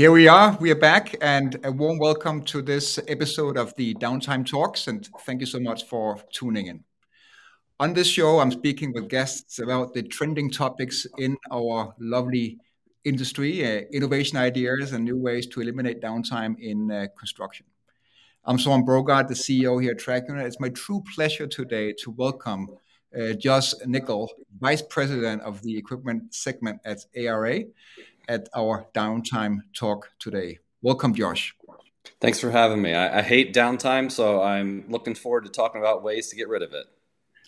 Here we are. We are back, and a warm welcome to this episode of the Downtime Talks. And thank you so much for tuning in. On this show, I'm speaking with guests about the trending topics in our lovely industry, uh, innovation ideas, and new ways to eliminate downtime in uh, construction. I'm Søren Brogaard, the CEO here at TrackUnit. It's my true pleasure today to welcome uh, Josh Nickell, Vice President of the Equipment Segment at ARA at our downtime talk today. Welcome, Josh. Thanks for having me. I, I, hate downtime, so I'm looking forward to talking about ways to get rid of it.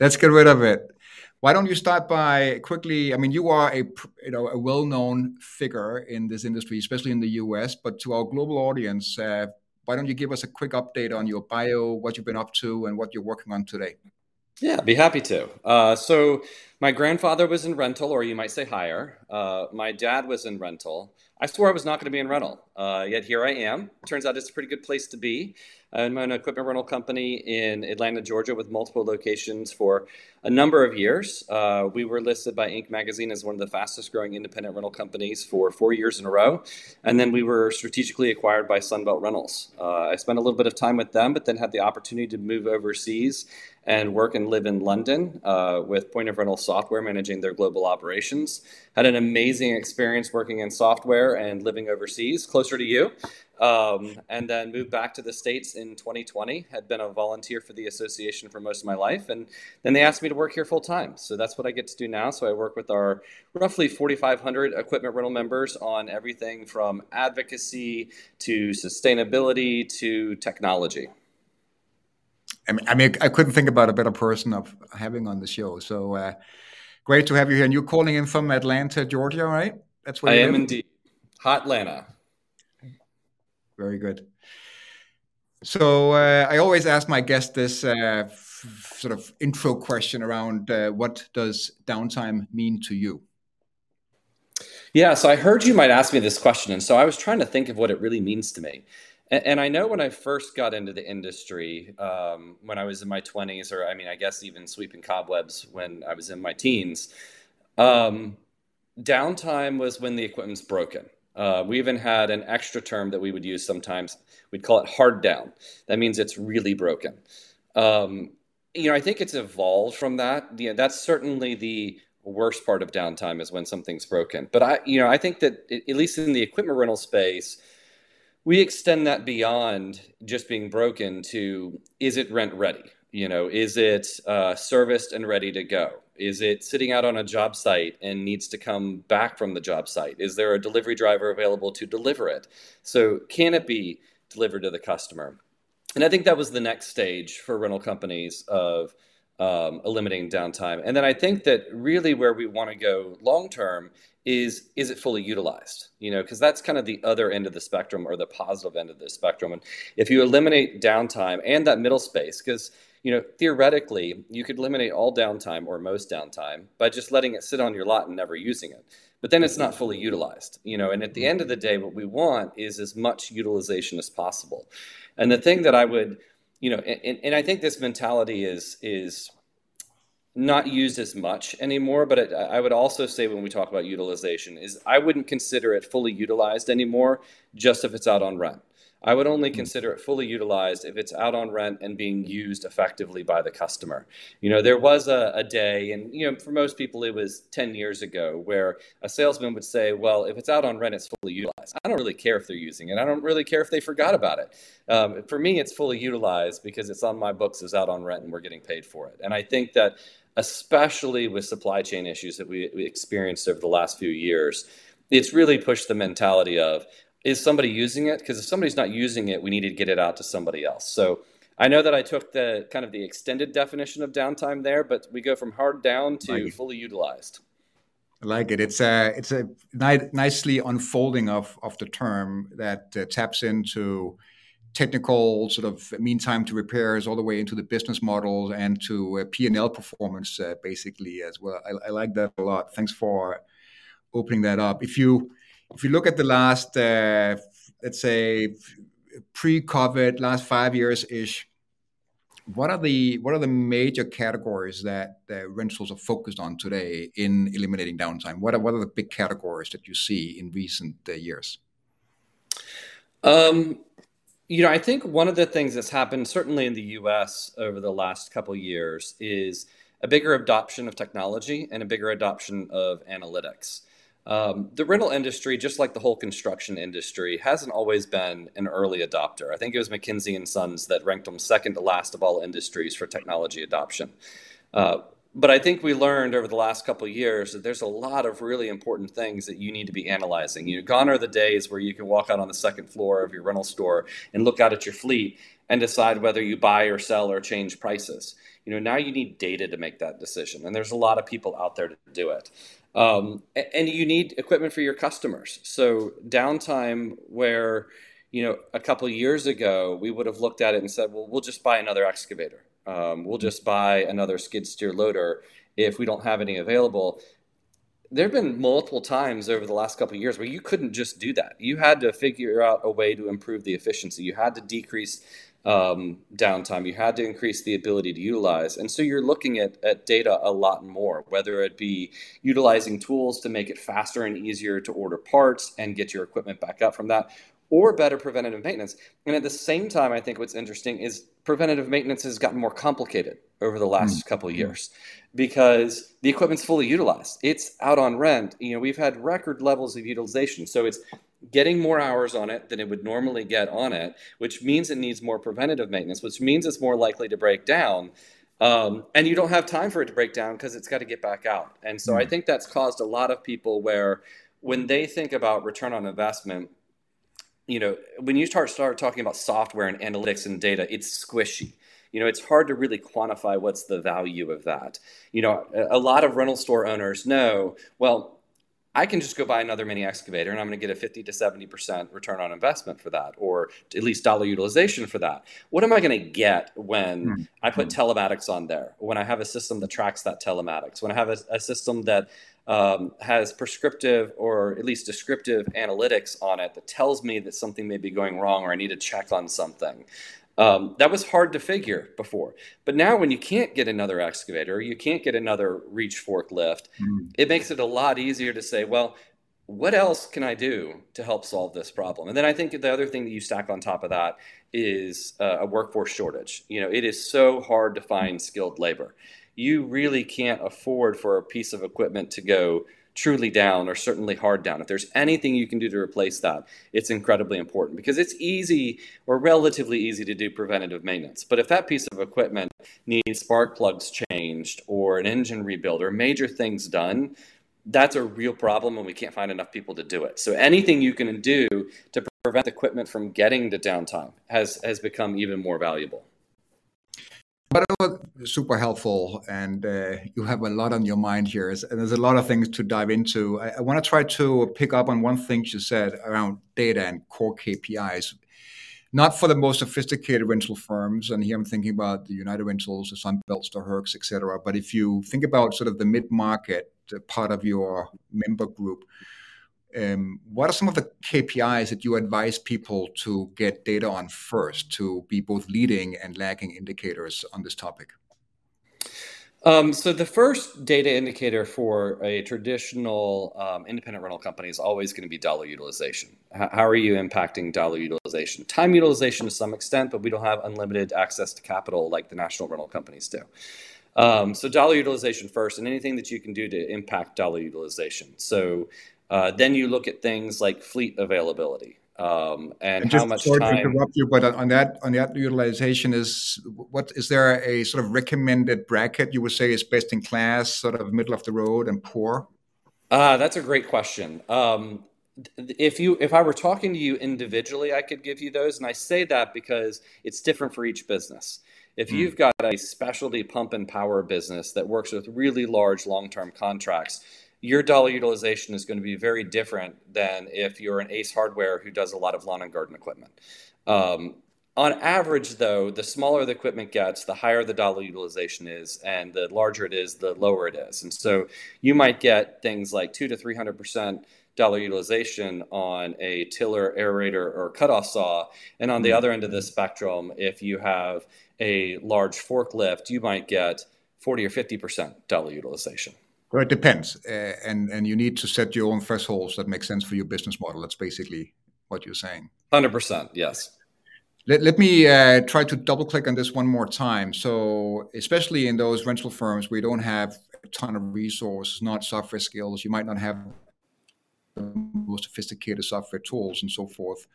Let's get rid of it. Why don't you start by quickly? I mean, you are a you know a well-known figure in this industry, especially in the U.S. But to our global audience, uh, why don't you give us a quick update on your bio, what you've been up to, and what you're working on today? Yeah, be happy to. Uh, so, my grandfather was in rental, or you might say hire. Uh, my dad was in rental. I swore I was not going to be in rental, uh, yet here I am. Turns out it's a pretty good place to be. I'm an equipment rental company in Atlanta, Georgia, with multiple locations for a number of years. Uh, we were listed by Inc. magazine as one of the fastest growing independent rental companies for four years in a row. And then we were strategically acquired by Sunbelt Rentals. Uh, I spent a little bit of time with them, but then had the opportunity to move overseas and work and live in London uh, with Point of Rental Software, managing their global operations. Had an amazing experience working in software and living overseas, closer to you. Um, and then moved back to the States in 2020. Had been a volunteer for the association for most of my life. And then they asked me to work here full time. So that's what I get to do now. So I work with our roughly 4,500 equipment rental members on everything from advocacy to sustainability to technology. I mean, I mean, I couldn't think about a better person of having on the show. So uh, great to have you here. And you're calling in from Atlanta, Georgia, right? That's where I am live? indeed. Hot Atlanta. Very good. So uh, I always ask my guests this uh, f- sort of intro question around uh, what does downtime mean to you? Yeah, so I heard you might ask me this question, and so I was trying to think of what it really means to me. And, and I know when I first got into the industry, um, when I was in my 20s, or I mean, I guess even sweeping cobwebs when I was in my teens, um, downtime was when the equipment's broken. Uh, we even had an extra term that we would use sometimes. We'd call it hard down. That means it's really broken. Um, you know, I think it's evolved from that. You know, that's certainly the worst part of downtime is when something's broken. But I, you know, I think that at least in the equipment rental space, we extend that beyond just being broken to is it rent ready? You know, is it uh, serviced and ready to go? Is it sitting out on a job site and needs to come back from the job site? Is there a delivery driver available to deliver it? So, can it be delivered to the customer? And I think that was the next stage for rental companies of um, eliminating downtime. And then I think that really where we want to go long term is is it fully utilized? You know because that's kind of the other end of the spectrum or the positive end of the spectrum. And if you eliminate downtime and that middle space because you know theoretically you could eliminate all downtime or most downtime by just letting it sit on your lot and never using it. But then it's not mm-hmm. fully utilized you know and at the mm-hmm. end of the day what we want is as much utilization as possible. And the thing that i would you know and, and i think this mentality is is not used as much anymore. But it, I would also say when we talk about utilization is I wouldn't consider it fully utilized anymore just if it's out on rent. I would only hmm. consider it fully utilized if it's out on rent and being used effectively by the customer. You know, there was a, a, day, and you know, for most people, it was 10 years ago, where a salesman would say, Well, if it's out on rent, it's fully utilized. I don't really care if they're using it, I don't really care if they forgot about it. Um, for me, it's fully utilized because it's on my books as out on rent and we're getting paid for it. And I think that especially with supply chain issues that we, we experienced over the last few years, it's really pushed the mentality of is somebody using it? Because if somebody's not using it, we need to get it out to somebody else. So I know that I took the kind of the extended definition of downtime there, but we go from hard down to like fully utilized. I like it. It's a it's a ni- nicely unfolding of of the term that uh, taps into technical sort of mean time to repairs all the way into the business models and to uh, P&L performance uh, basically as well. I, I, like that a lot. Thanks for opening that up. If you if you look at the last uh, let's say pre-COVID last five years ish, what are the what are the major categories that the rentals are focused on today in eliminating downtime? What are what are the big categories that you see in recent uh, years? Um, you know, I think one of the things that's happened, certainly in the U.S. over the last couple years, is a bigger adoption of technology and a bigger adoption of analytics. Um, the rental industry, just like the whole construction industry, hasn't always been an early adopter. I think it was McKinsey and Sons that ranked them second to last of all industries for technology adoption. Uh, but I think we learned over the last couple years that there's a lot of really important things that you need to be analyzing. You know, gone are the days where you can walk out on the second floor of your rental store and look out at your fleet and decide whether you buy or sell or change prices. You know, now you need data to make that decision, and there's a lot of people out there to do it. Um, and you need equipment for your customers. So downtime where you know a couple years ago we would have looked at it and said, well, we'll just buy another excavator. Um, we'll just buy another skid steer loader if we don't have any available. There have been multiple times over the last couple of years where you couldn't just do that. You had to figure out a way to improve the efficiency. You had to decrease um, downtime. You had to increase the ability to utilize. And so you're looking at, at data a lot more, whether it be utilizing tools to make it faster and easier to order parts and get your equipment back up from that, or better preventative maintenance. And at the same time, I think what's interesting is preventative maintenance has gotten more complicated over the last mm-hmm. couple of years because the equipment's fully utilized. It's out on rent. You know, we've had record levels of utilization. So it's getting more hours on it than it would normally get on it, which means it needs more preventative maintenance, which means it's more likely to break down. Um, and you don't have time for it to break down because it's got to get back out. And so mm. I think that's caused a lot of people where when they think about return on investment, you know, when you start start talking about software and analytics and data, it's squishy. You know, it's hard to really quantify what's the value of that. You know, a, a lot of rental store owners know, well, I can just go buy another mini excavator and I'm going to get a 50 to 70% return on investment for that, or at least dollar utilization for that. What am I going to get when mm-hmm. I put hmm. telematics on there? When I have a system that tracks that telematics? When I have a, a system that um, has prescriptive or at least descriptive analytics on it that tells me that something may be going wrong or I need to check on something. Um, that was hard to figure before. But now, when you can't get another excavator, you can't get another reach forklift, mm. it makes it a lot easier to say, well, what else can I do to help solve this problem? And then I think the other thing that you stack on top of that is uh, a workforce shortage. You know, it is so hard to find skilled labor. You really can't afford for a piece of equipment to go truly down or certainly hard down, if there's anything you can do to replace that, it's incredibly important because it's easy or relatively easy to do preventative maintenance. But if that piece of equipment needs spark plugs changed or an engine rebuild or major things done, that's a real problem and we can't find enough people to do it. So anything you can do to prevent equipment from getting to downtime has has become even more valuable. Super helpful, and uh, you have a lot on your mind here, and there's a lot of things to dive into. I, I want to try to pick up on one thing you said around data and core KPIs. Not for the most sophisticated rental firms, and here I'm thinking about the United Rentals, the Sunbelts, the Hercs, etc. But if you think about sort of the mid-market part of your member group, um, what are some of the KPIs that you advise people to get data on first to be both leading and lagging indicators on this topic? Um, so the first data indicator for a traditional um, independent rental company is always going to be dollar utilization. H- how are you impacting dollar utilization? Time utilization to some extent, but we don't have unlimited access to capital like the national rental companies do. Um, so dollar utilization first, and anything that you can do to impact dollar utilization. So uh, then you look at things like fleet availability um, and, and how much sorry time. to interrupt you, but on that on that utilization is what is there a sort of recommended bracket you would say is best in class, sort of middle of the road, and poor? Uh, that's a great question. Um, if you if I were talking to you individually, I could give you those, and I say that because it's different for each business. If mm. you've got a specialty pump and power business that works with really large long term contracts, your dollar utilization is going to be very different than if you're an Ace Hardware who does a lot of lawn and garden equipment. Um, on average, though, the smaller the equipment gets, the higher the dollar utilization is, and the larger it is, the lower it is. And so you might get things like two to three hundred percent dollar utilization on a tiller, aerator, or cutoff saw. And on the mm-hmm. other end of the spectrum, if you have a large forklift, you might get 40 or 50% dollar utilization. Well, it depends, uh, and and you need to set your own thresholds that make sense for your business model. That's basically what you're saying. Hundred percent, yes. Let, let me uh, try to double click on this one more time. So, especially in those rental firms we don't have a ton of resources, not software skills, you might not have the most sophisticated software tools and so forth.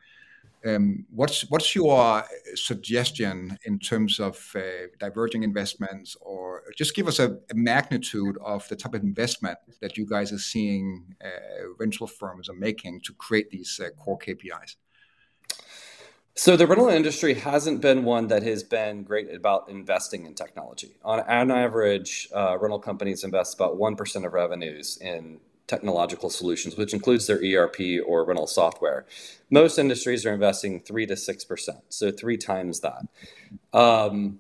Um, what's what's your suggestion in terms of uh, diverging investments, or just give us a, a, magnitude of the type of investment that you guys are seeing uh, rental firms are making to create these uh, core KPIs? So the rental industry hasn't been one that has been great about investing in technology. On, on average, uh, rental companies invest about one percent of revenues in technological solutions, which includes their ERP or rental software. Most industries are investing three to six percent, so three times that. Um,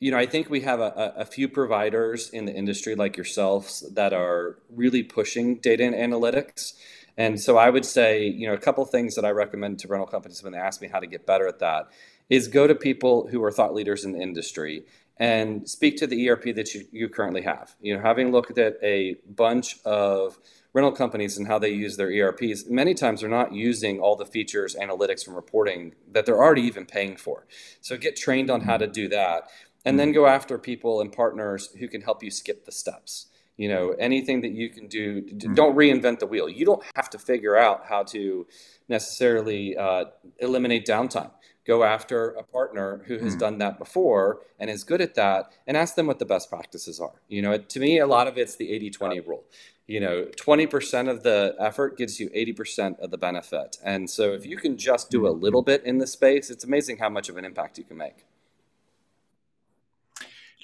you know, I think we have a, a, few providers in the industry like yourselves that are really pushing data and analytics. And so I would say, you know, a couple things that I recommend to rental companies when they ask me how to get better at that is go to people who are thought leaders in the industry and speak to the ERP that you, you currently have. You know, having looked at a bunch of rental companies and how they use their ERPs, many times they're not using all the features, analytics, and reporting that they're already even paying for. So get trained on how to do that. And then go after people and partners who can help you skip the steps you know anything that you can do mm-hmm. don't reinvent the wheel you don't have to figure out how to necessarily uh, eliminate downtime go after a partner who has mm. done that before and is good at that and ask them what the best practices are. You know to me a lot of it's the 80-20 rule. You know 20% of the effort gives you 80% of the benefit. And so if you can just do a mm-hmm. little bit in the space it's amazing how much of an impact you can make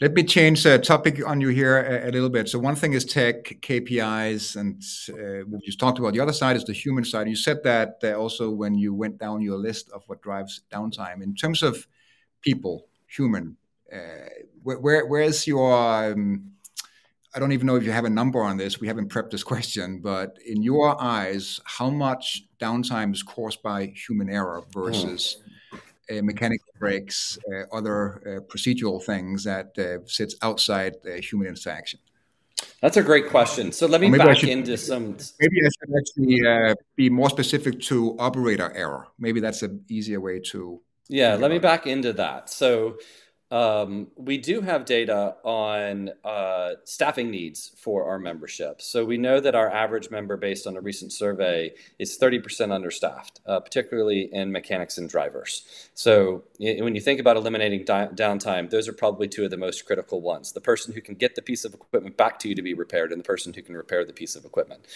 let me change the topic on you here a, a, little bit. So one thing is tech KPIs, and uh, we just talked about. The other side is the human side. You said that uh, also when you went down your list of what drives downtime. In terms of people, human, uh, where, where where's your um, I don't even know if you have a number on this. We haven't prepped this question, but in your eyes, how much downtime is caused by human error versus mm mechanical breaks, uh, other uh, procedural things that sits outside the human interaction? That's a great question. So let me back should, into some. Maybe I should actually uh, be more specific to operator error. Maybe that's an easier way to. Yeah, let me back into that. So um, we do have data on uh, staffing needs for our membership. So we know that our average member, based on a recent survey, is 30% understaffed, uh, particularly in mechanics and drivers. So when you think about eliminating di- downtime, those are probably two of the most critical ones the person who can get the piece of equipment back to you to be repaired, and the person who can repair the piece of equipment.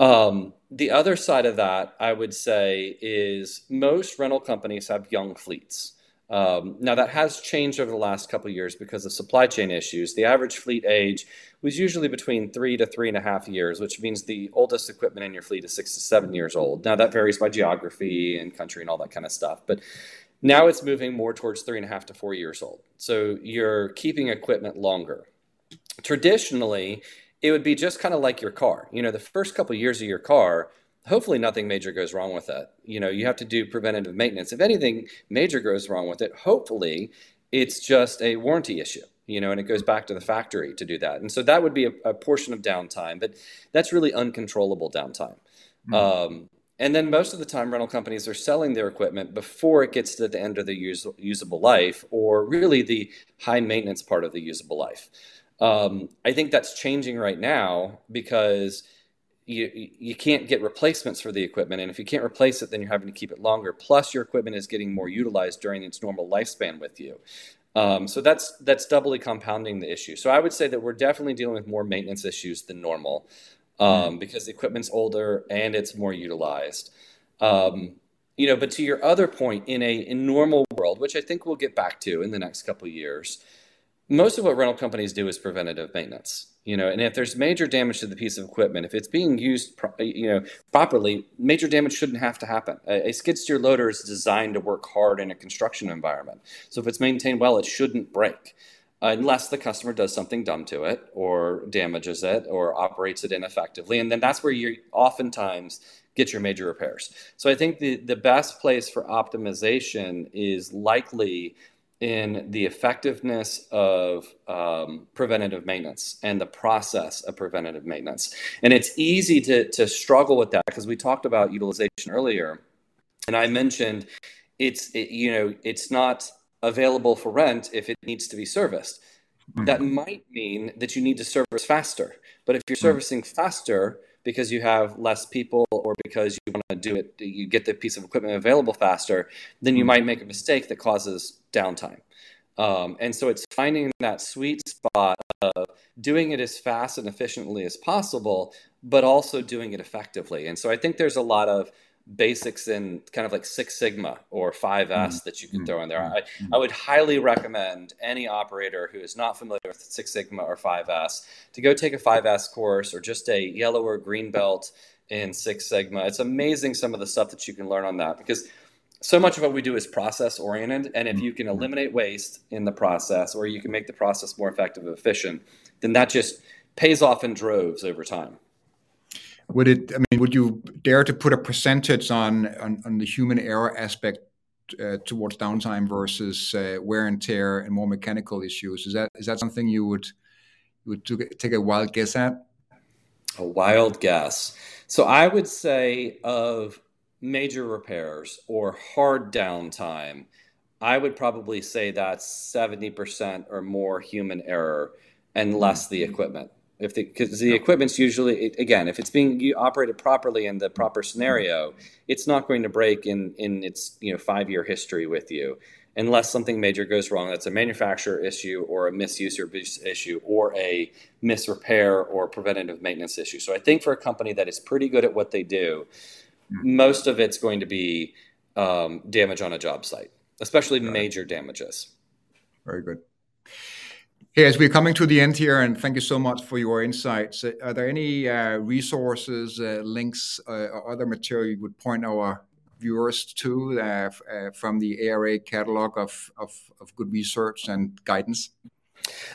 Um, the other side of that, I would say, is most rental companies have young fleets. Um, now that has changed over the last couple of years because of supply chain issues. The average fleet age was usually between three to three and a half years, which means the oldest equipment in your fleet is six to seven years old. Now that varies by geography and country and all that kind of stuff, but now it's moving more towards three and a half to four years old. So you're keeping equipment longer. Traditionally, it would be just kind of like your car. You know, the first couple of years of your car hopefully nothing major goes wrong with it. You know, you have to do preventative maintenance. If anything major goes wrong with it, hopefully it's just a warranty issue. You know, and it goes back to the factory to do that. And so that would be a, a portion of downtime, but that's really uncontrollable downtime. Mm-hmm. Um, and then most of the time, rental companies are selling their equipment before it gets to the end of the use, usable life, or really the high maintenance part of the usable life. Um, I think that's changing right now because you you can't get replacements for the equipment and if you can't replace it then you're having to keep it longer. Plus your equipment is getting more utilized during its normal lifespan with you. Um, so that's that's doubly compounding the issue. So i would say that we're definitely dealing with more maintenance issues than normal um, mm. because the equipment's older and it's more utilized. Um, you know but to your other point in a in normal world which i think we'll get back to in the next couple of years most of what rental companies do is preventative maintenance you know and if there's major damage to the piece of equipment if it's being used you know properly major damage shouldn't have to happen. A, a, skid steer loader is designed to work hard in a construction environment. So if it's maintained well it shouldn't break uh, unless the customer does something dumb to it or damages it or operates it ineffectively. And then that's where you oftentimes get your major repairs. So i think the, the best place for optimization is likely in the effectiveness of um, preventative maintenance and the process of preventative maintenance. And it's easy to, to struggle with that because we talked about utilization earlier. And I mentioned it's it, you know it's not available for rent if it needs to be serviced. Mm-hmm. That might mean that you need to service faster. But if you're mm-hmm. servicing faster because you have less people or because you want to do it, you get the piece of equipment available faster, then you mm-hmm. might make a mistake that causes downtime. Um, and so it's finding that sweet spot of doing it as fast and efficiently as possible, but also doing it effectively. And so I think there's a lot of basics in kind of like Six Sigma or 5S mm-hmm. that you can mm-hmm. throw in there. I, mm-hmm. I would highly recommend any operator who is not familiar with Six Sigma or 5S to go take a 5S course or just a yellow or green belt in Six Sigma. It's amazing some of the stuff that you can learn on that because so much of what we do is process oriented. And if you can mm-hmm. eliminate waste in the process or you can make the process more effective and efficient, then that just pays off in droves over time. Would it? I mean, would you dare to put a percentage on on, on the human error aspect uh, towards downtime versus uh, wear and tear and more mechanical issues? Is that is that something you would you would take a wild guess at? A wild guess. So I would say of major repairs or hard downtime, I would probably say that's 70% or more human error and less the equipment if the because the equipment's usually again if it's being operated properly in the proper scenario it's not going to break in in its you know five year history with you unless something major goes wrong. That's a manufacturer issue or a misuse or abuse issue or a misrepair or preventative maintenance issue. So i think for a company that is pretty good at what they do mm-hmm. most of it's going to be um, damage on a job site especially major damages. Very good Hey, as we're coming to the end here, and thank you so much for your insights. Uh, are there any uh, resources, uh, links, uh, or other material you would point our viewers to uh, uh, from the ARA catalog of, of, of, good research and guidance?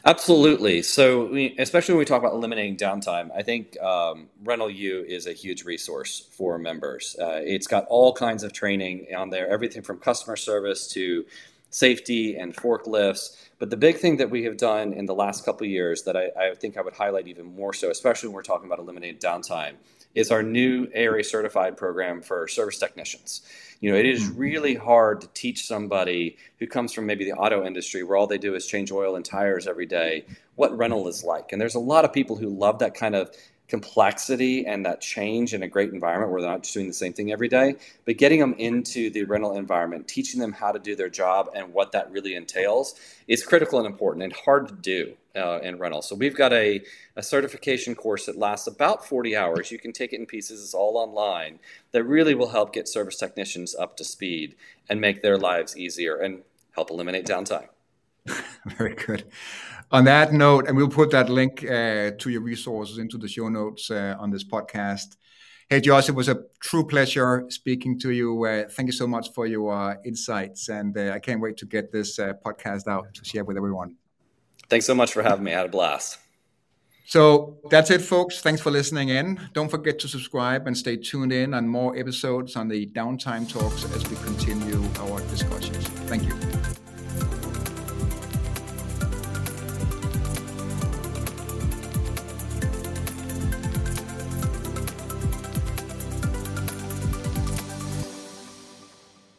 Absolutely. So, we, especially when we talk about eliminating downtime, I think um, Rental U is a huge resource for members. it's got all kinds of training on there, everything from customer service to safety and forklifts. But the big thing that we have done in the last couple of years that I, I, think I would highlight even more so, especially when we're talking about eliminating downtime, is our new ARA certified program for service technicians. You know, it is mm-hmm. really hard to teach somebody who comes from maybe the auto industry where all they do is change oil and tires every day what rental is like. And there's a lot of people who love that kind of complexity and that change in a great environment where they're not just doing the same thing every day, but getting them into the rental environment, teaching them how to do their job and what that really entails is critical and important and hard to do uh, in rental. So we've got a, a certification course that lasts about 40 hours. You can take it in pieces, it's all online, that really will help get service technicians up to speed and make their lives easier and help eliminate downtime. Very good on that note, and we'll put that link uh, to your resources into the show notes uh, on this podcast. Hey, Josh, it was a true pleasure speaking to you. Uh, thank you so much for your uh, insights, and uh, I can't wait to get this uh, podcast out to share with everyone. Thanks so much for having me. I had a blast. So that's it, folks. Thanks for listening in. Don't forget to subscribe and stay tuned in on more episodes on the Downtime Talks as we continue our discussions. Thank you.